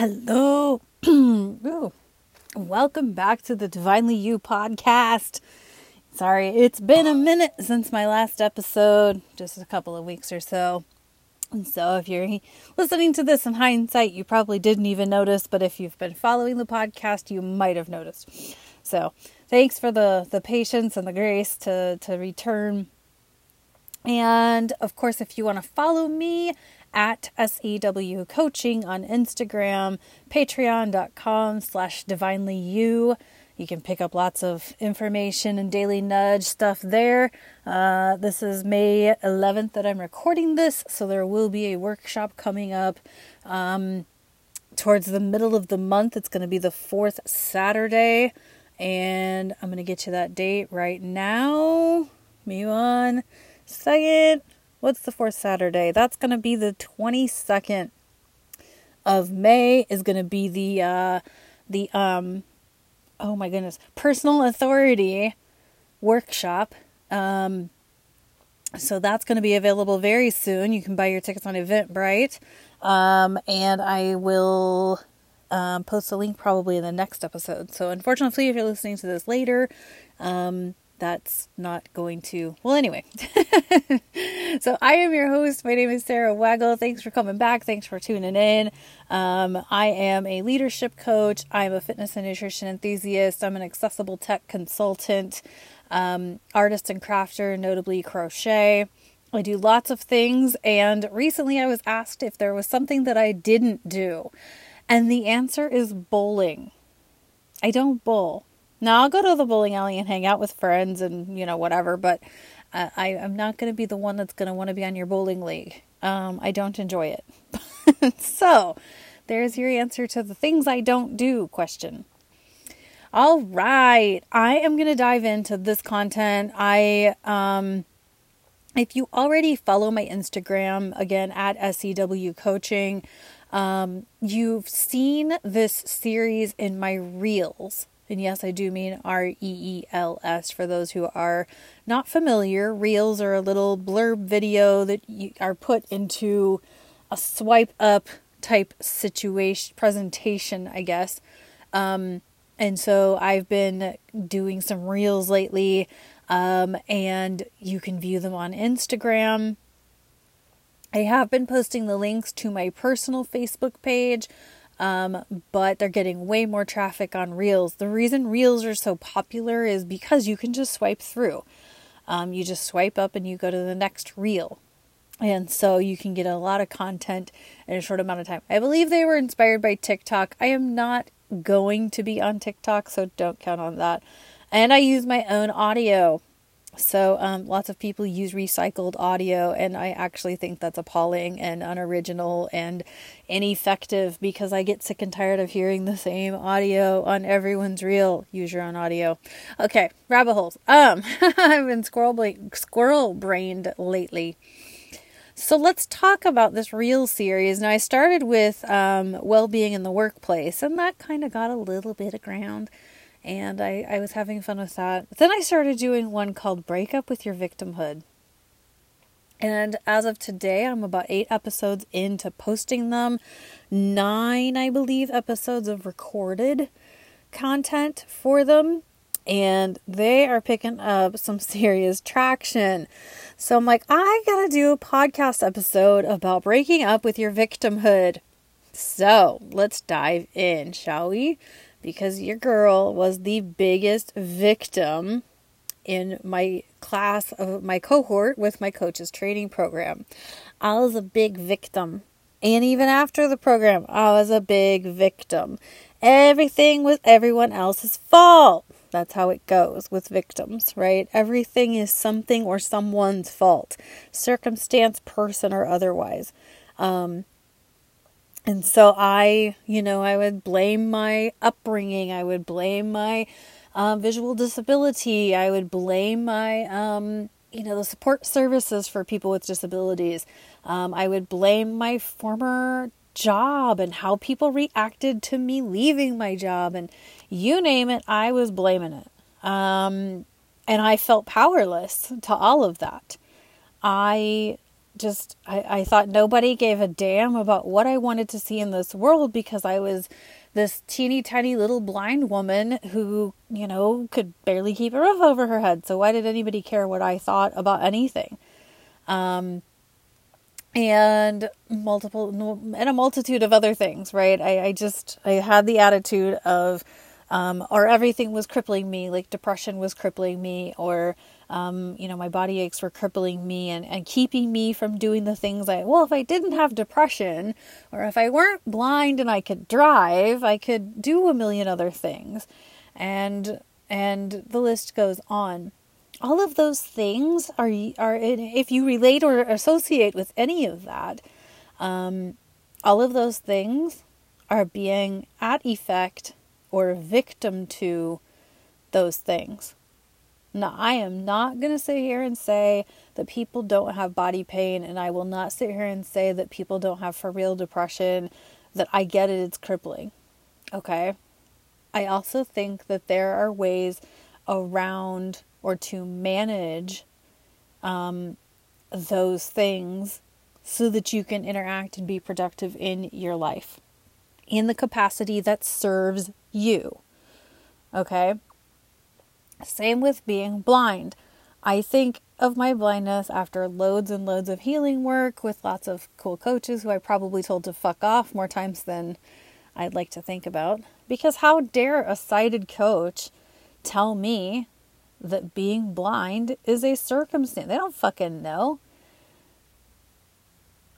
Hello. Welcome back to the Divinely You podcast. Sorry, it's been a minute since my last episode, just a couple of weeks or so. And so, if you're listening to this in hindsight, you probably didn't even notice, but if you've been following the podcast, you might have noticed. So, thanks for the, the patience and the grace to, to return. And of course, if you want to follow me at SEW Coaching on Instagram, patreon.com slash divinely you. You can pick up lots of information and daily nudge stuff there. Uh, this is May 11th that I'm recording this, so there will be a workshop coming up um, towards the middle of the month. It's going to be the fourth Saturday, and I'm going to get you that date right now. Me one second. What's the fourth Saturday? That's going to be the 22nd of May is going to be the uh the um oh my goodness, personal authority workshop. Um so that's going to be available very soon. You can buy your tickets on Eventbrite. Um and I will um, post a link probably in the next episode. So unfortunately, if you're listening to this later, um, that's not going to. Well, anyway. so I am your host. My name is Sarah Wagle. Thanks for coming back. Thanks for tuning in. Um, I am a leadership coach. I'm a fitness and nutrition enthusiast. I'm an accessible tech consultant, um, artist and crafter, notably crochet. I do lots of things. And recently I was asked if there was something that I didn't do. And the answer is bowling. I don't bowl. Now I'll go to the bowling alley and hang out with friends and you know whatever, but I am not going to be the one that's going to want to be on your bowling league. Um, I don't enjoy it. so there's your answer to the things I don't do question. All right, I am going to dive into this content. I um if you already follow my Instagram again at SEW coaching, um, you've seen this series in my reels. And yes, I do mean R E E L S for those who are not familiar. Reels are a little blurb video that are put into a swipe up type situation presentation, I guess. Um, and so I've been doing some reels lately, um, and you can view them on Instagram. I have been posting the links to my personal Facebook page um, but they're getting way more traffic on Reels. The reason Reels are so popular is because you can just swipe through. Um, you just swipe up and you go to the next reel. And so you can get a lot of content in a short amount of time. I believe they were inspired by TikTok. I am not going to be on TikTok, so don't count on that. And I use my own audio. So, um, lots of people use recycled audio, and I actually think that's appalling and unoriginal and ineffective because I get sick and tired of hearing the same audio on everyone's reel. Use your own audio. Okay, rabbit holes. Um, I've been squirrel bla- squirrel brained lately. So let's talk about this reel series. Now I started with um, well being in the workplace, and that kind of got a little bit of ground and I, I was having fun with that. But then I started doing one called Break Up with Your Victimhood. And as of today, I'm about eight episodes into posting them. Nine, I believe, episodes of recorded content for them. And they are picking up some serious traction. So I'm like, I gotta do a podcast episode about breaking up with your victimhood. So let's dive in, shall we? Because your girl was the biggest victim in my class of my cohort with my coaches training program. I was a big victim. And even after the program, I was a big victim. Everything was everyone else's fault. That's how it goes with victims, right? Everything is something or someone's fault, circumstance, person, or otherwise. Um, and so I, you know, I would blame my upbringing. I would blame my um, visual disability. I would blame my, um, you know, the support services for people with disabilities. Um, I would blame my former job and how people reacted to me leaving my job. And you name it, I was blaming it. Um, and I felt powerless to all of that. I just I, I thought nobody gave a damn about what I wanted to see in this world because I was this teeny tiny little blind woman who, you know, could barely keep a roof over her head. So why did anybody care what I thought about anything? Um, and multiple and a multitude of other things, right? I, I just I had the attitude of um, or everything was crippling me, like depression was crippling me, or um, you know, my body aches were crippling me and, and keeping me from doing the things I, well, if I didn't have depression or if I weren't blind and I could drive, I could do a million other things. And, and the list goes on. All of those things are, are, if you relate or associate with any of that, um, all of those things are being at effect or victim to those things. Now, I am not going to sit here and say that people don't have body pain, and I will not sit here and say that people don't have for real depression, that I get it, it's crippling. Okay? I also think that there are ways around or to manage um, those things so that you can interact and be productive in your life in the capacity that serves you. Okay? Same with being blind. I think of my blindness after loads and loads of healing work with lots of cool coaches who I probably told to fuck off more times than I'd like to think about. Because how dare a sighted coach tell me that being blind is a circumstance? They don't fucking know.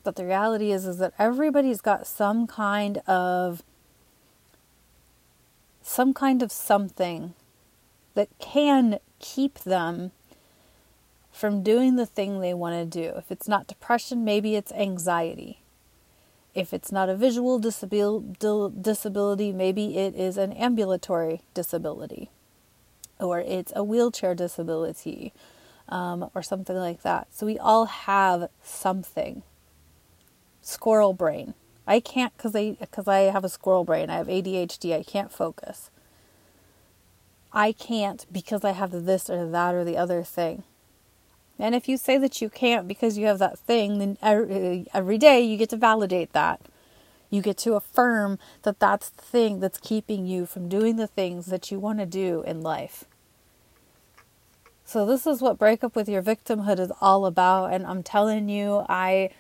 But the reality is is that everybody's got some kind of some kind of something that can keep them from doing the thing they want to do. If it's not depression, maybe it's anxiety. If it's not a visual disability, maybe it is an ambulatory disability, or it's a wheelchair disability, um, or something like that. So we all have something. Squirrel brain. I can't because I because I have a squirrel brain. I have ADHD. I can't focus. I can't because I have this or that or the other thing. And if you say that you can't because you have that thing, then every day you get to validate that. You get to affirm that that's the thing that's keeping you from doing the things that you want to do in life. So this is what breakup with your victimhood is all about and I'm telling you I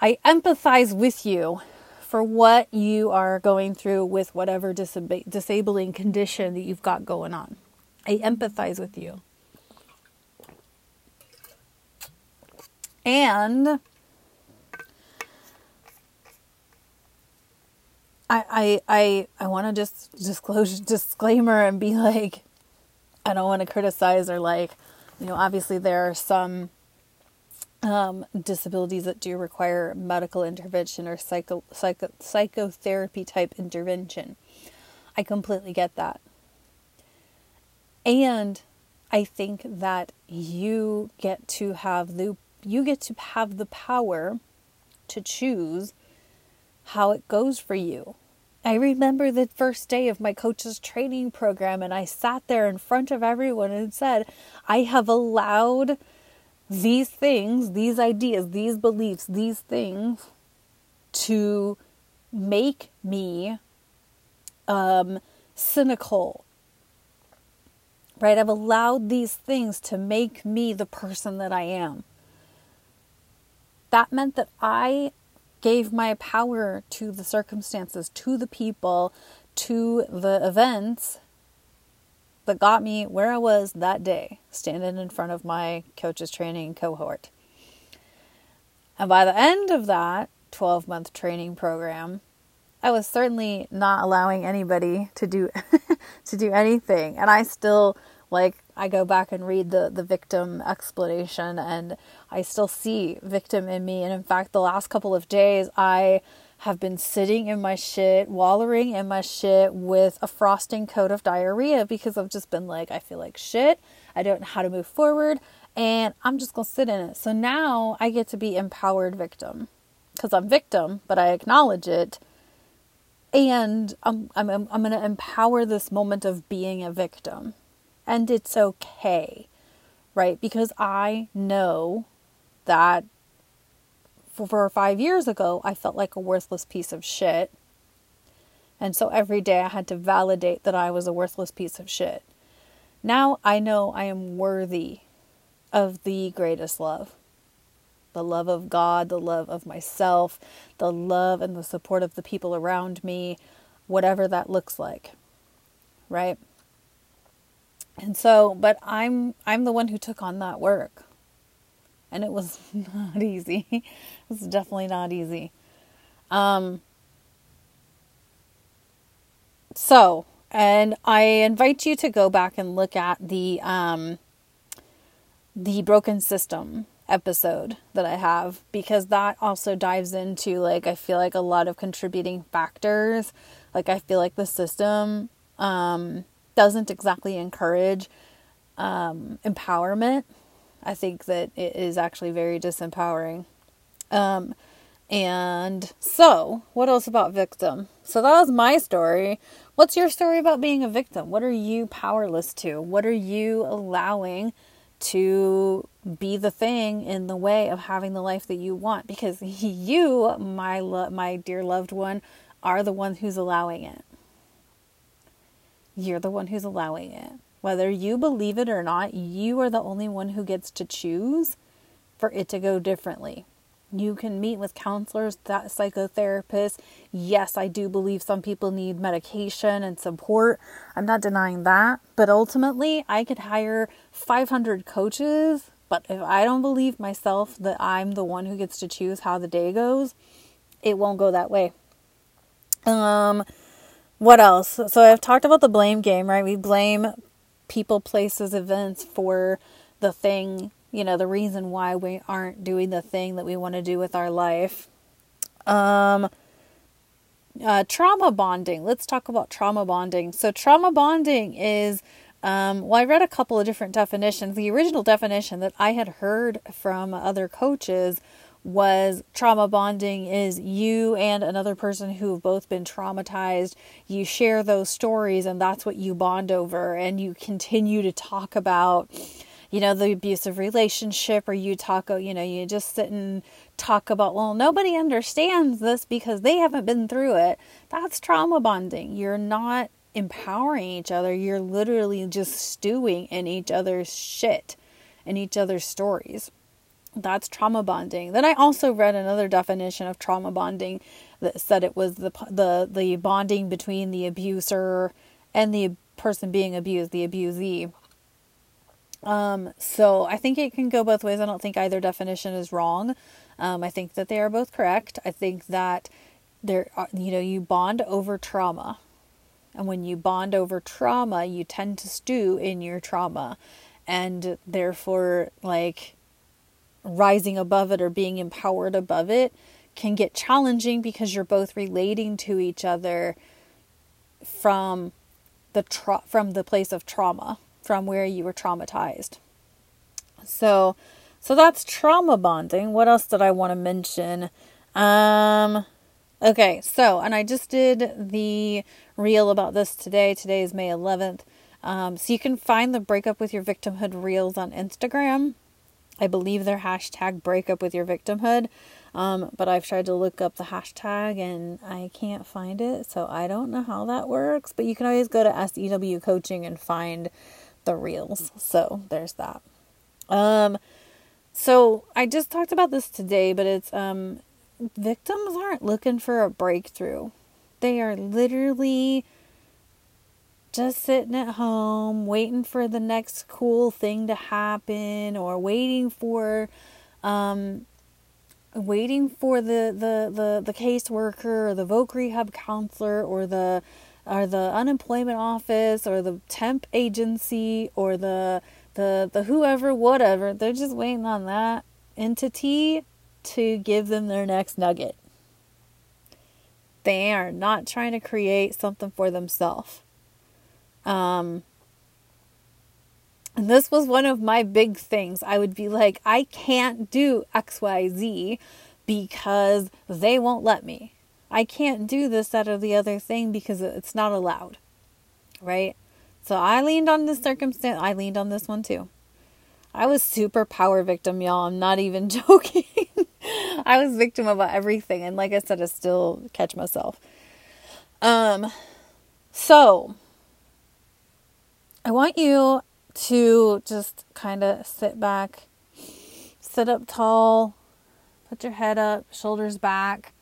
I empathize with you for what you are going through with whatever disab- disabling condition that you've got going on. I empathize with you. And I I I, I want to just disclose disclaimer and be like I don't want to criticize or like you know obviously there are some um, disabilities that do require medical intervention or psycho, psycho, psychotherapy type intervention. I completely get that. And I think that you get to have the you get to have the power to choose how it goes for you. I remember the first day of my coach's training program and I sat there in front of everyone and said, I have allowed these things, these ideas, these beliefs, these things to make me um, cynical. Right? I've allowed these things to make me the person that I am. That meant that I gave my power to the circumstances, to the people, to the events that got me where I was that day, standing in front of my coach's training cohort. And by the end of that 12 month training program, I was certainly not allowing anybody to do to do anything. And I still like I go back and read the the victim explanation and I still see victim in me and in fact the last couple of days I have been sitting in my shit, wallowing in my shit with a frosting coat of diarrhea because I've just been like, I feel like shit. I don't know how to move forward and I'm just going to sit in it. So now I get to be empowered victim because I'm victim, but I acknowledge it. And I'm, I'm, I'm going to empower this moment of being a victim. And it's okay, right? Because I know that four or five years ago, I felt like a worthless piece of shit. And so every day I had to validate that I was a worthless piece of shit. Now I know I am worthy of the greatest love the love of God, the love of myself, the love and the support of the people around me, whatever that looks like. Right? And so, but I'm I'm the one who took on that work. And it was not easy. it was definitely not easy. Um so, and I invite you to go back and look at the um the broken system episode that I have because that also dives into like I feel like a lot of contributing factors. Like I feel like the system um doesn't exactly encourage um, empowerment. I think that it is actually very disempowering. Um, and so, what else about victim? So, that was my story. What's your story about being a victim? What are you powerless to? What are you allowing to be the thing in the way of having the life that you want? Because you, my lo- my dear loved one, are the one who's allowing it. You're the one who's allowing it. Whether you believe it or not, you are the only one who gets to choose for it to go differently. You can meet with counselors, that psychotherapists. Yes, I do believe some people need medication and support. I'm not denying that. But ultimately, I could hire 500 coaches. But if I don't believe myself that I'm the one who gets to choose how the day goes, it won't go that way. Um, what else? So I've talked about the blame game, right? We blame people, places, events for the thing, you know, the reason why we aren't doing the thing that we want to do with our life. Um, uh, trauma bonding. Let's talk about trauma bonding. So, trauma bonding is, um, well, I read a couple of different definitions. The original definition that I had heard from other coaches was trauma bonding is you and another person who have both been traumatized. You share those stories, and that's what you bond over, and you continue to talk about, you know, the abusive relationship, or you talk, oh, you know, you just sit and talk about, well, nobody understands this because they haven't been through it. That's trauma bonding. You're not empowering each other, you're literally just stewing in each other's shit in each other's stories that's trauma bonding. Then I also read another definition of trauma bonding that said it was the the the bonding between the abuser and the person being abused, the abusee. Um, so I think it can go both ways. I don't think either definition is wrong. Um, I think that they are both correct. I think that there are, you know, you bond over trauma. And when you bond over trauma, you tend to stew in your trauma. And therefore, like, rising above it or being empowered above it can get challenging because you're both relating to each other from the tra- from the place of trauma, from where you were traumatized. So, so that's trauma bonding. What else did I want to mention? Um, okay, so and I just did the reel about this today. Today is May 11th. Um, so you can find the breakup with your victimhood reels on Instagram. I believe their hashtag breakup with your victimhood. Um, but I've tried to look up the hashtag and I can't find it. So I don't know how that works. But you can always go to SEW coaching and find the reels. So there's that. Um, so I just talked about this today, but it's um, victims aren't looking for a breakthrough. They are literally just sitting at home waiting for the next cool thing to happen or waiting for um, waiting for the, the, the, the caseworker or the voc rehab counselor or the or the unemployment office or the temp agency or the the the whoever whatever. They're just waiting on that entity to give them their next nugget. They are not trying to create something for themselves um, and this was one of my big things. I would be like, I can't do XYZ because they won't let me. I can't do this, that, or the other thing because it's not allowed. Right? So I leaned on this circumstance. I leaned on this one too. I was super power victim, y'all. I'm not even joking. I was victim about everything and like I said I still catch myself. Um so I want you to just kind of sit back, sit up tall, put your head up, shoulders back.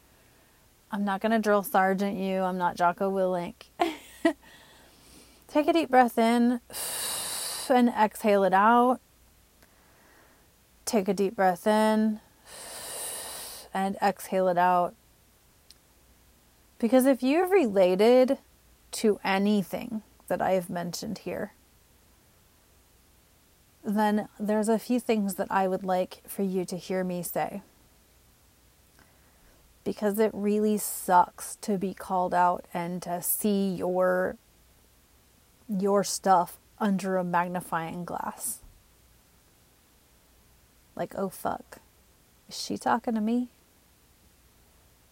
I'm not going to drill sergeant you. I'm not Jocko Willink. Take a deep breath in and exhale it out. Take a deep breath in and exhale it out. Because if you've related to anything that I have mentioned here, then there's a few things that I would like for you to hear me say. Because it really sucks to be called out and to see your your stuff under a magnifying glass. Like, oh fuck, is she talking to me?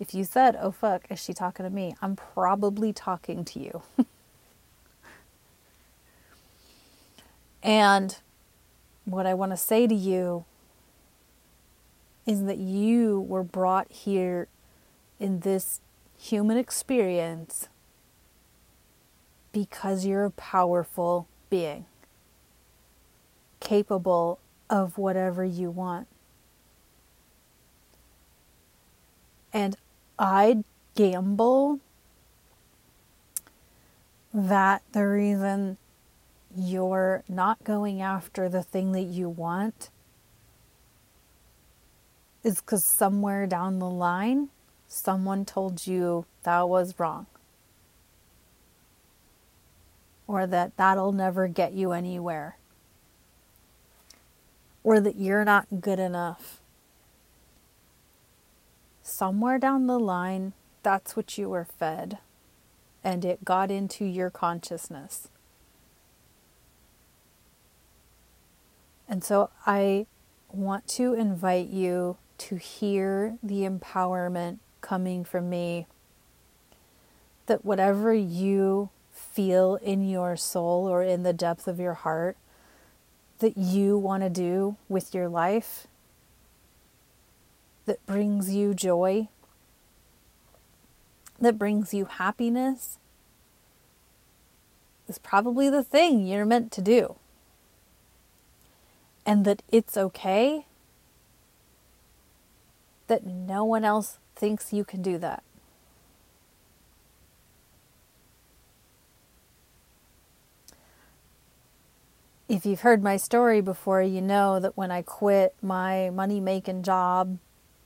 If you said, oh fuck, is she talking to me? I'm probably talking to you. and what I want to say to you is that you were brought here in this human experience because you're a powerful being, capable of whatever you want. And I'd gamble that the reason you're not going after the thing that you want is because somewhere down the line, someone told you that was wrong or that that'll never get you anywhere, or that you're not good enough. Somewhere down the line, that's what you were fed, and it got into your consciousness. And so I want to invite you to hear the empowerment coming from me that whatever you feel in your soul or in the depth of your heart that you want to do with your life that brings you joy, that brings you happiness, is probably the thing you're meant to do. And that it's okay that no one else thinks you can do that. if you've heard my story before, you know that when I quit my money making job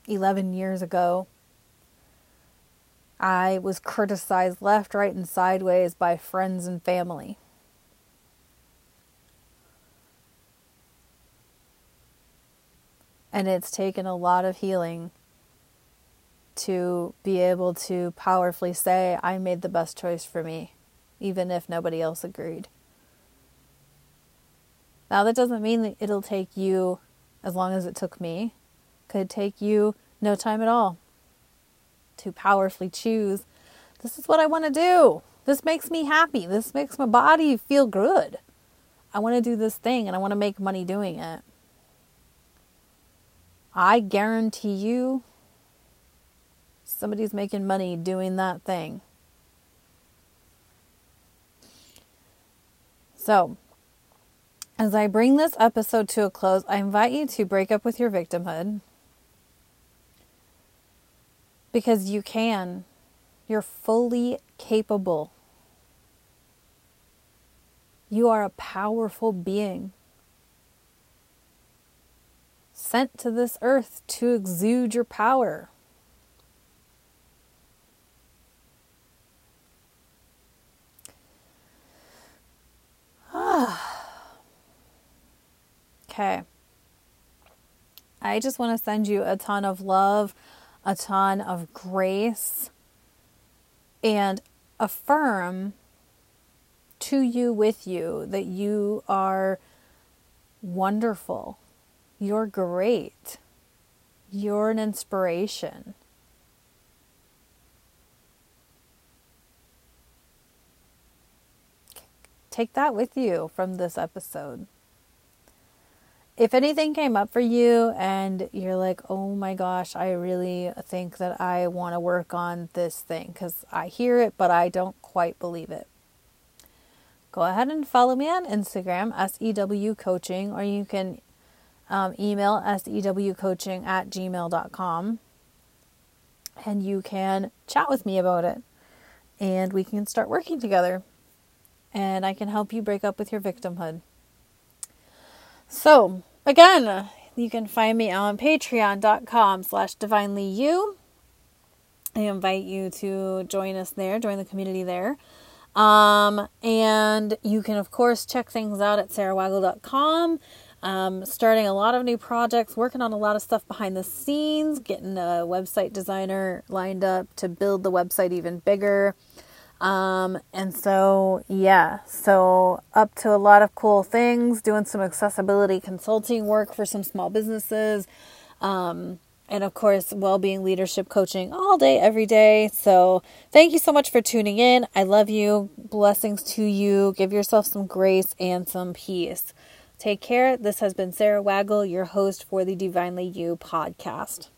11 years ago, I was criticized left, right, and sideways by friends and family. And it's taken a lot of healing to be able to powerfully say, I made the best choice for me, even if nobody else agreed. Now, that doesn't mean that it'll take you as long as it took me. Could take you no time at all to powerfully choose this is what I want to do. This makes me happy. This makes my body feel good. I want to do this thing and I want to make money doing it. I guarantee you somebody's making money doing that thing. So, as I bring this episode to a close, I invite you to break up with your victimhood because you can. You're fully capable. You are a powerful being sent to this earth to exude your power. Ah. Okay. I just want to send you a ton of love, a ton of grace, and affirm to you, with you, that you are wonderful. You're great. You're an inspiration. Take that with you from this episode. if anything came up for you and you're like, oh my gosh, I really think that I want to work on this thing because I hear it, but I don't quite believe it, go ahead and follow me on Instagram, SEW Coaching, or you can um, email sewcoaching at gmail.com and you can chat with me about it and we can start working together and I can help you break up with your victimhood. So, again, you can find me on patreon.com slash divinely you. I invite you to join us there, join the community there. Um, and you can, of course, check things out at sarahwagle.com. Um, starting a lot of new projects, working on a lot of stuff behind the scenes, getting a website designer lined up to build the website even bigger. Um, and so, yeah, so up to a lot of cool things, doing some accessibility consulting work for some small businesses. Um, and of course, well being leadership coaching all day, every day. So, thank you so much for tuning in. I love you. Blessings to you. Give yourself some grace and some peace. Take care. This has been Sarah Wagle, your host for the Divinely You podcast.